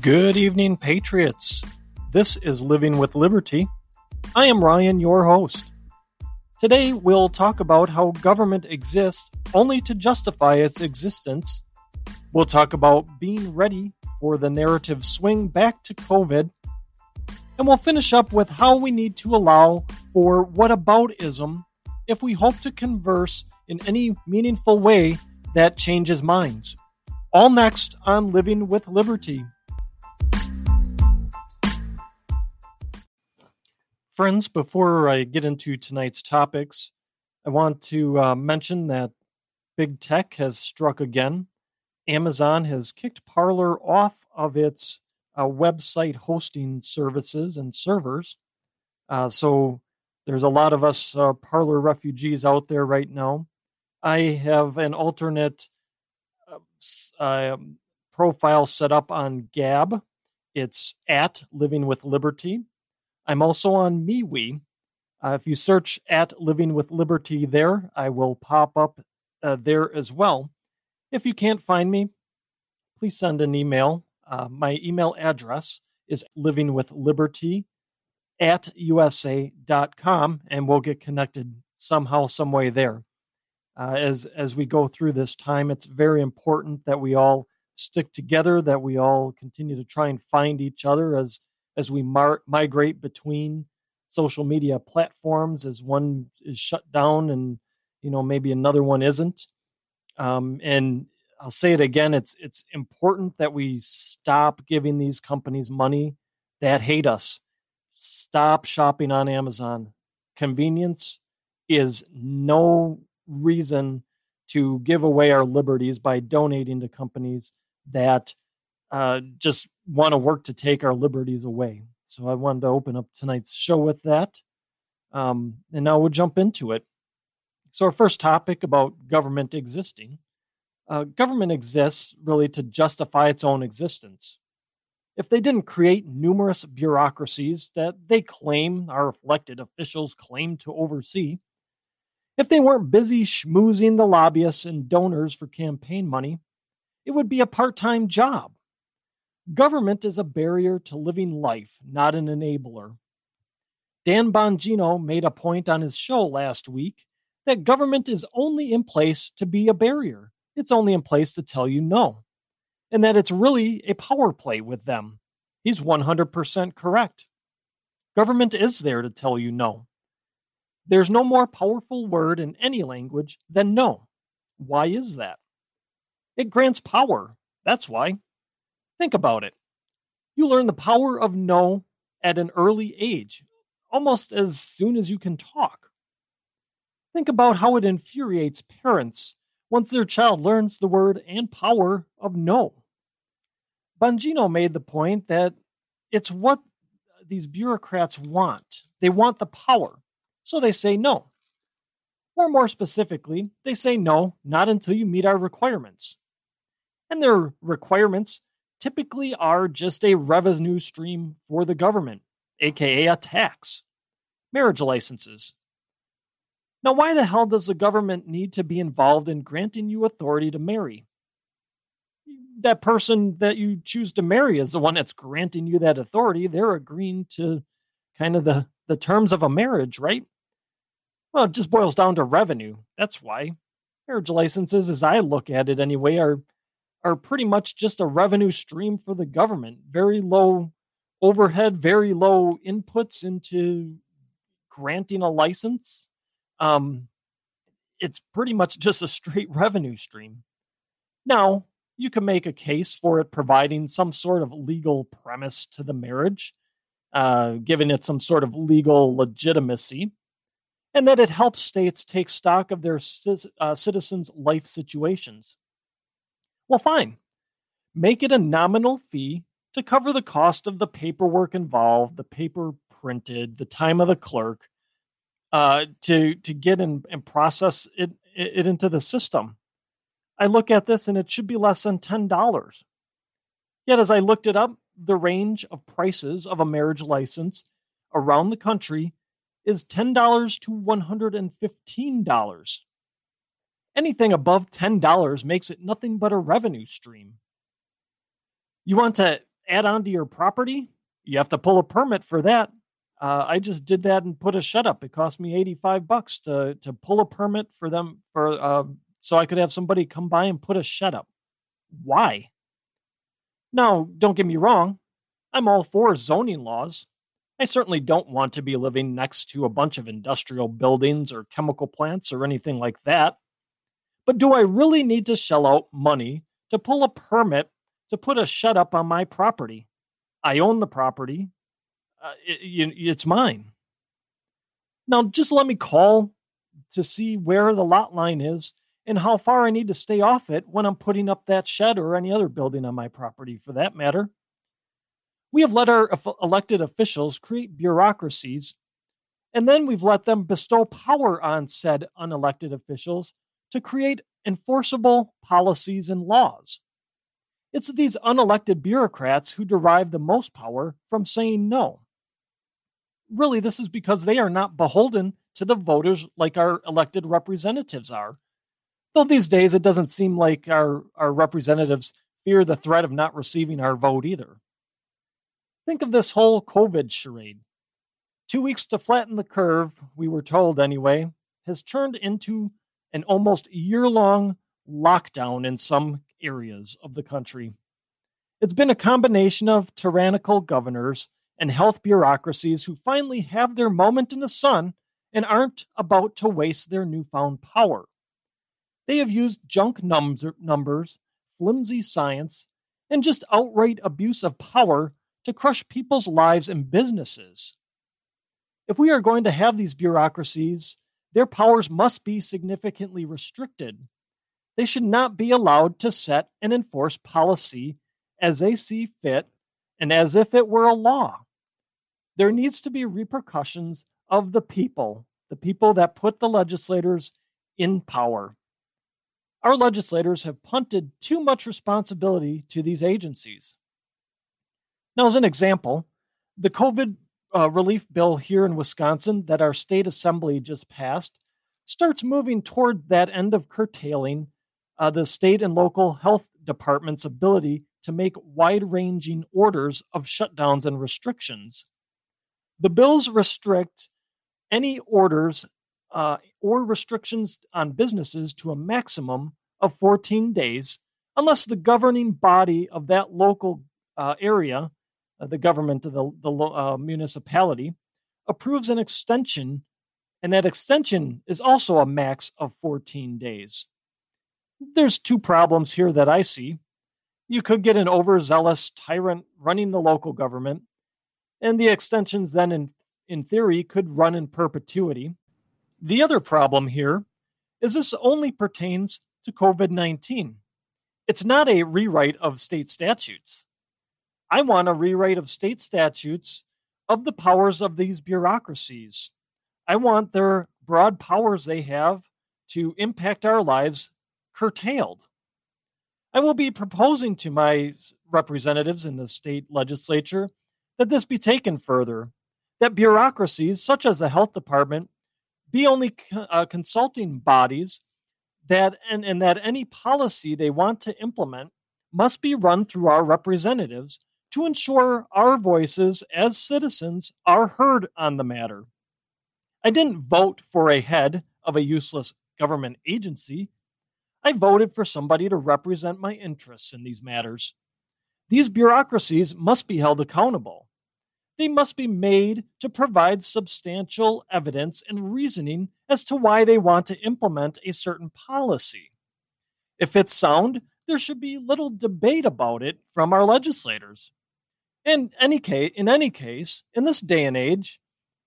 Good evening, Patriots. This is Living with Liberty. I am Ryan, your host. Today, we'll talk about how government exists only to justify its existence. We'll talk about being ready for the narrative swing back to COVID. And we'll finish up with how we need to allow for what whataboutism if we hope to converse in any meaningful way that changes minds. All next on Living with Liberty. Friends, before I get into tonight's topics, I want to uh, mention that big tech has struck again. Amazon has kicked Parler off of its uh, website hosting services and servers. Uh, so there's a lot of us uh, Parler refugees out there right now. I have an alternate uh, um, profile set up on Gab. It's at Living with Liberty. I'm also on MeWe. Uh, if you search at Living with Liberty there, I will pop up uh, there as well. If you can't find me, please send an email. Uh, my email address is livingwithliberty at usa.com, and we'll get connected somehow, some way there. Uh, as as we go through this time, it's very important that we all stick together, that we all continue to try and find each other as as we mar- migrate between social media platforms as one is shut down and you know maybe another one isn't. Um, and i'll say it again it's it's important that we stop giving these companies money that hate us. Stop shopping on amazon. Convenience is no reason to give away our liberties by donating to companies that uh, just want to work to take our liberties away. So I wanted to open up tonight's show with that. Um, and now we'll jump into it. So, our first topic about government existing uh, government exists really to justify its own existence. If they didn't create numerous bureaucracies that they claim our elected officials claim to oversee, if they weren't busy schmoozing the lobbyists and donors for campaign money, it would be a part time job. Government is a barrier to living life, not an enabler. Dan Bongino made a point on his show last week that government is only in place to be a barrier. It's only in place to tell you no, and that it's really a power play with them. He's 100% correct. Government is there to tell you no. There's no more powerful word in any language than no. Why is that? It grants power. That's why. Think about it. You learn the power of no at an early age, almost as soon as you can talk. Think about how it infuriates parents once their child learns the word and power of no. Bongino made the point that it's what these bureaucrats want. They want the power, so they say no. Or more specifically, they say no, not until you meet our requirements. And their requirements typically are just a revenue stream for the government, aka a tax. Marriage licenses. Now, why the hell does the government need to be involved in granting you authority to marry? That person that you choose to marry is the one that's granting you that authority. They're agreeing to kind of the, the terms of a marriage, right? Well, it just boils down to revenue. That's why. Marriage licenses, as I look at it anyway, are are pretty much just a revenue stream for the government. Very low overhead, very low inputs into granting a license. Um, it's pretty much just a straight revenue stream. Now, you can make a case for it providing some sort of legal premise to the marriage, uh, giving it some sort of legal legitimacy, and that it helps states take stock of their uh, citizens' life situations. Well, fine. Make it a nominal fee to cover the cost of the paperwork involved, the paper printed, the time of the clerk, uh, to to get and, and process it, it into the system. I look at this and it should be less than ten dollars. Yet, as I looked it up, the range of prices of a marriage license around the country is ten dollars to one hundred and fifteen dollars. Anything above $10 makes it nothing but a revenue stream. You want to add on to your property, you have to pull a permit for that. Uh, I just did that and put a shut up. It cost me 85 bucks to, to pull a permit for them for, uh, so I could have somebody come by and put a shut up. Why? Now, don't get me wrong. I'm all for zoning laws. I certainly don't want to be living next to a bunch of industrial buildings or chemical plants or anything like that. But do I really need to shell out money to pull a permit to put a shut up on my property? I own the property. Uh, it, it's mine. Now, just let me call to see where the lot line is and how far I need to stay off it when I'm putting up that shed or any other building on my property for that matter. We have let our elected officials create bureaucracies, and then we've let them bestow power on said unelected officials to create enforceable policies and laws. It's these unelected bureaucrats who derive the most power from saying no. Really, this is because they are not beholden to the voters like our elected representatives are. Though these days it doesn't seem like our, our representatives fear the threat of not receiving our vote either. Think of this whole COVID charade. Two weeks to flatten the curve, we were told anyway, has turned into an almost year long lockdown in some areas of the country. It's been a combination of tyrannical governors and health bureaucracies who finally have their moment in the sun and aren't about to waste their newfound power. They have used junk numbers, flimsy science, and just outright abuse of power to crush people's lives and businesses. If we are going to have these bureaucracies, their powers must be significantly restricted. They should not be allowed to set and enforce policy as they see fit and as if it were a law. There needs to be repercussions of the people, the people that put the legislators in power. Our legislators have punted too much responsibility to these agencies. Now, as an example, the COVID uh, relief bill here in Wisconsin that our state assembly just passed starts moving toward that end of curtailing uh, the state and local health department's ability to make wide ranging orders of shutdowns and restrictions. The bills restrict any orders uh, or restrictions on businesses to a maximum of 14 days unless the governing body of that local uh, area the government of the, the uh, municipality approves an extension, and that extension is also a max of 14 days. There's two problems here that I see. You could get an overzealous tyrant running the local government, and the extensions then, in, in theory, could run in perpetuity. The other problem here is this only pertains to COVID 19. It's not a rewrite of state statutes. I want a rewrite of state statutes of the powers of these bureaucracies. I want their broad powers they have to impact our lives curtailed. I will be proposing to my representatives in the state legislature that this be taken further, that bureaucracies such as the health department be only uh, consulting bodies that and, and that any policy they want to implement must be run through our representatives to ensure our voices as citizens are heard on the matter. I didn't vote for a head of a useless government agency. I voted for somebody to represent my interests in these matters. These bureaucracies must be held accountable. They must be made to provide substantial evidence and reasoning as to why they want to implement a certain policy. If it's sound, there should be little debate about it from our legislators. In any case, in any case, in this day and age,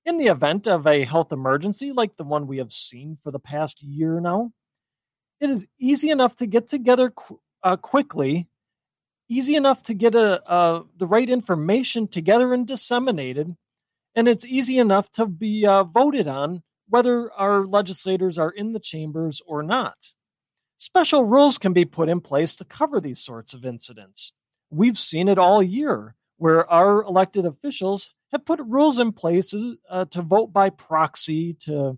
in the event of a health emergency like the one we have seen for the past year now, it is easy enough to get together qu- uh, quickly, easy enough to get a, the right information together and disseminated, and it's easy enough to be uh, voted on whether our legislators are in the chambers or not. Special rules can be put in place to cover these sorts of incidents. We've seen it all year where our elected officials have put rules in place uh, to vote by proxy, to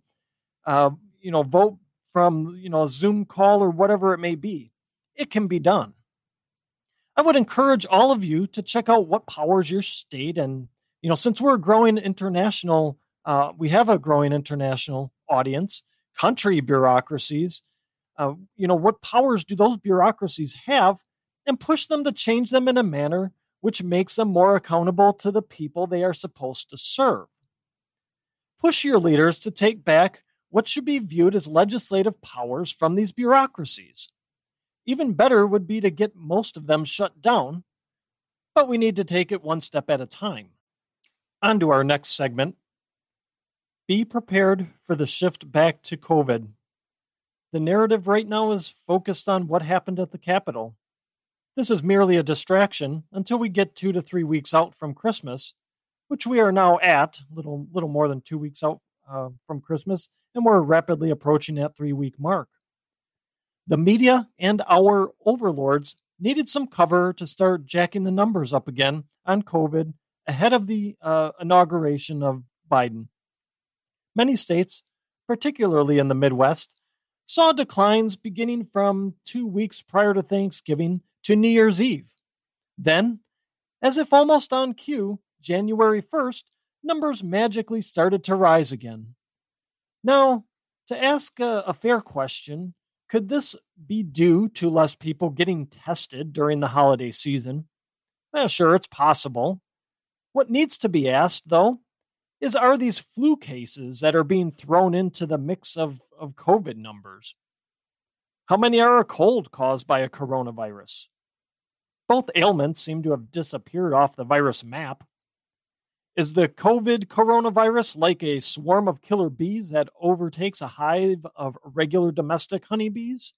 uh, you know vote from you know a Zoom call or whatever it may be. It can be done. I would encourage all of you to check out what powers your state and you know since we're growing international uh, we have a growing international audience country bureaucracies uh, you know what powers do those bureaucracies have and push them to change them in a manner which makes them more accountable to the people they are supposed to serve push your leaders to take back what should be viewed as legislative powers from these bureaucracies even better would be to get most of them shut down, but we need to take it one step at a time. On to our next segment. Be prepared for the shift back to COVID. The narrative right now is focused on what happened at the Capitol. This is merely a distraction until we get two to three weeks out from Christmas, which we are now at, little little more than two weeks out uh, from Christmas, and we're rapidly approaching that three week mark. The media and our overlords needed some cover to start jacking the numbers up again on COVID ahead of the uh, inauguration of Biden. Many states, particularly in the Midwest, saw declines beginning from two weeks prior to Thanksgiving to New Year's Eve. Then, as if almost on cue, January 1st, numbers magically started to rise again. Now, to ask a, a fair question, could this be due to less people getting tested during the holiday season? Eh, sure, it's possible. What needs to be asked, though, is are these flu cases that are being thrown into the mix of, of COVID numbers? How many are a cold caused by a coronavirus? Both ailments seem to have disappeared off the virus map. Is the COVID coronavirus like a swarm of killer bees that overtakes a hive of regular domestic honeybees?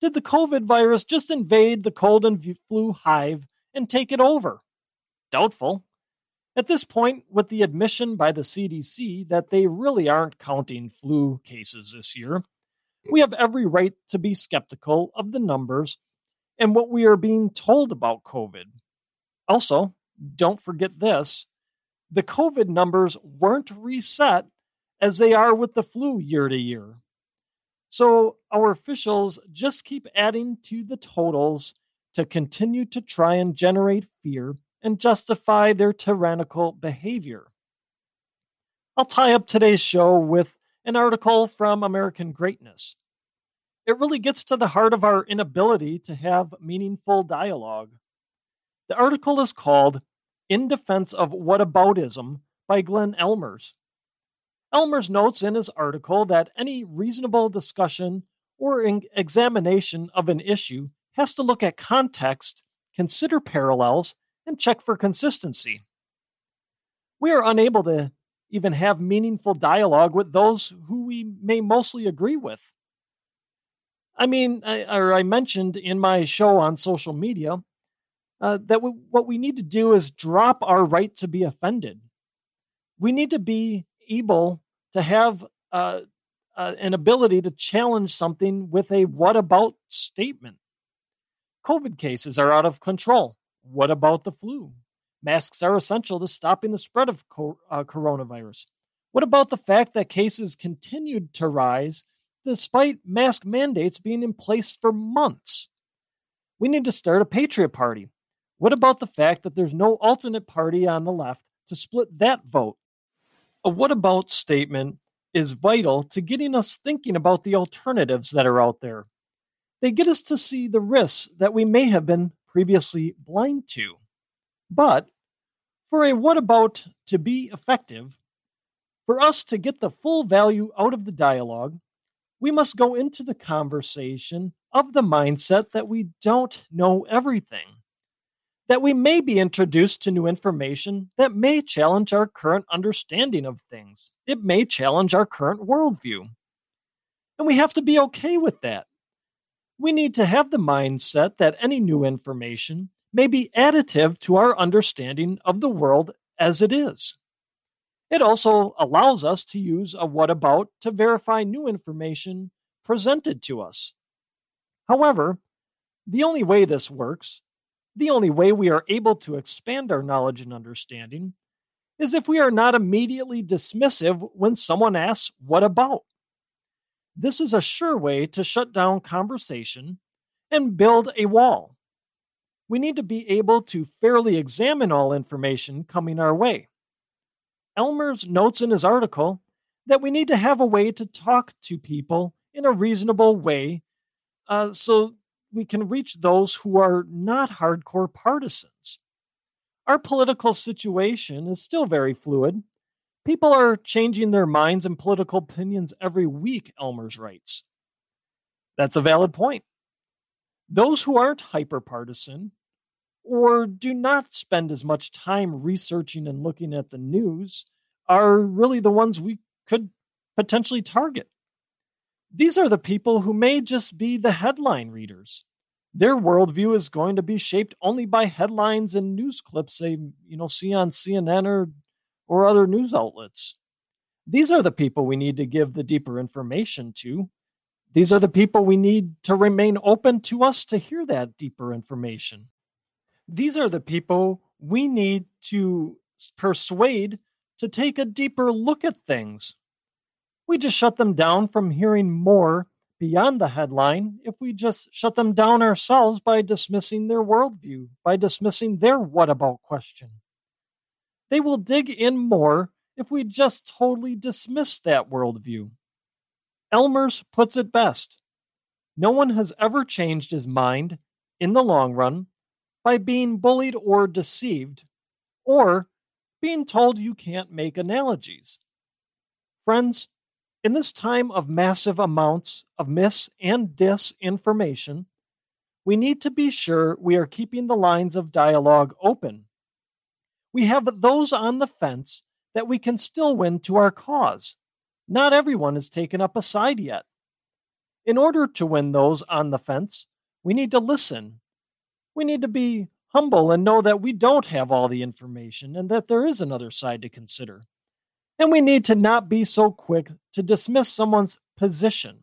Did the COVID virus just invade the cold and flu hive and take it over? Doubtful. At this point, with the admission by the CDC that they really aren't counting flu cases this year, we have every right to be skeptical of the numbers and what we are being told about COVID. Also, don't forget this the COVID numbers weren't reset as they are with the flu year to year. So our officials just keep adding to the totals to continue to try and generate fear and justify their tyrannical behavior. I'll tie up today's show with an article from American Greatness. It really gets to the heart of our inability to have meaningful dialogue. The article is called in Defense of Whataboutism by Glenn Ellmers. Ellmers notes in his article that any reasonable discussion or examination of an issue has to look at context, consider parallels, and check for consistency. We are unable to even have meaningful dialogue with those who we may mostly agree with. I mean, I, or I mentioned in my show on social media uh, that we, what we need to do is drop our right to be offended. We need to be able to have uh, uh, an ability to challenge something with a what about statement. COVID cases are out of control. What about the flu? Masks are essential to stopping the spread of co- uh, coronavirus. What about the fact that cases continued to rise despite mask mandates being in place for months? We need to start a Patriot Party what about the fact that there's no alternate party on the left to split that vote? A what about statement is vital to getting us thinking about the alternatives that are out there. They get us to see the risks that we may have been previously blind to. But for a what about to be effective, for us to get the full value out of the dialogue, we must go into the conversation of the mindset that we don't know everything that we may be introduced to new information that may challenge our current understanding of things. It may challenge our current worldview. And we have to be okay with that. We need to have the mindset that any new information may be additive to our understanding of the world as it is. It also allows us to use a what about to verify new information presented to us. However, the only way this works the only way we are able to expand our knowledge and understanding is if we are not immediately dismissive when someone asks, What about? This is a sure way to shut down conversation and build a wall. we need to be able to fairly examine all information coming our way. Ellmers notes in his article that we need to have a way to talk to people in a reasonable way uh, so we can reach those who are not hardcore partisans. Our political situation is still very fluid. People are changing their minds and political opinions every week, Ellmers writes. That's a valid point. Those who aren't hyperpartisan or do not spend as much time researching and looking at the news are really the ones we could potentially target. These are the people who may just be the headline readers. Their worldview is going to be shaped only by headlines and news clips they, you know, see on CNN or or other news outlets. These are the people we need to give the deeper information to. These are the people we need to remain open to us to hear that deeper information. These are the people we need to persuade to take a deeper look at things. We just shut them down from hearing more beyond the headline if we just shut them down ourselves by dismissing their worldview, by dismissing their what about question. They will dig in more if we just totally dismiss that worldview. Ellmers puts it best no one has ever changed his mind in the long run by being bullied or deceived, or being told you can't make analogies. Friends, in this time of massive amounts of mis and disinformation, we need to be sure we are keeping the lines of dialogue open. We have those on the fence that we can still win to our cause. Not everyone has taken up a side yet. In order to win those on the fence, we need to listen. We need to be humble and know that we don't have all the information and that there is another side to consider. And we need to not be so quick to dismiss someone's position.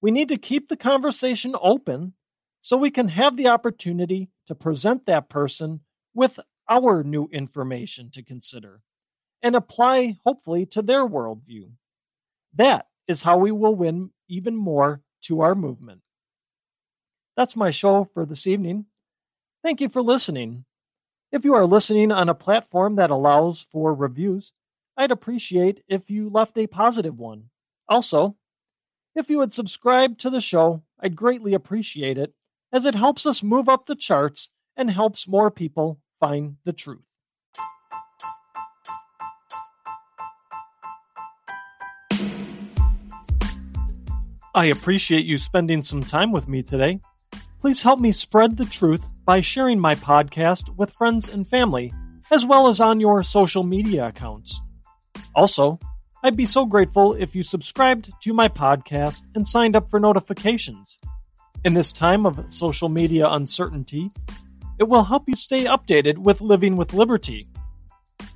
We need to keep the conversation open so we can have the opportunity to present that person with our new information to consider and apply, hopefully, to their worldview. That is how we will win even more to our movement. That's my show for this evening. Thank you for listening. If you are listening on a platform that allows for reviews, I'd appreciate if you left a positive one. Also, if you would subscribe to the show, I'd greatly appreciate it, as it helps us move up the charts and helps more people find the truth. I appreciate you spending some time with me today. Please help me spread the truth by sharing my podcast with friends and family, as well as on your social media accounts. Also, I'd be so grateful if you subscribed to my podcast and signed up for notifications. In this time of social media uncertainty, it will help you stay updated with Living with Liberty.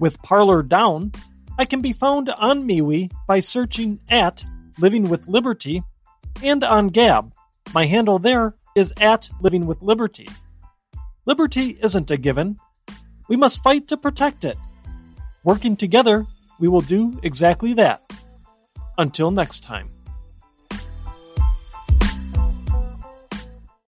With Parler down, I can be found on MeWe by searching at Living with Liberty and on Gab. My handle there is at Living with Liberty. Liberty isn't a given. We must fight to protect it. Working together, we will do exactly that. Until next time.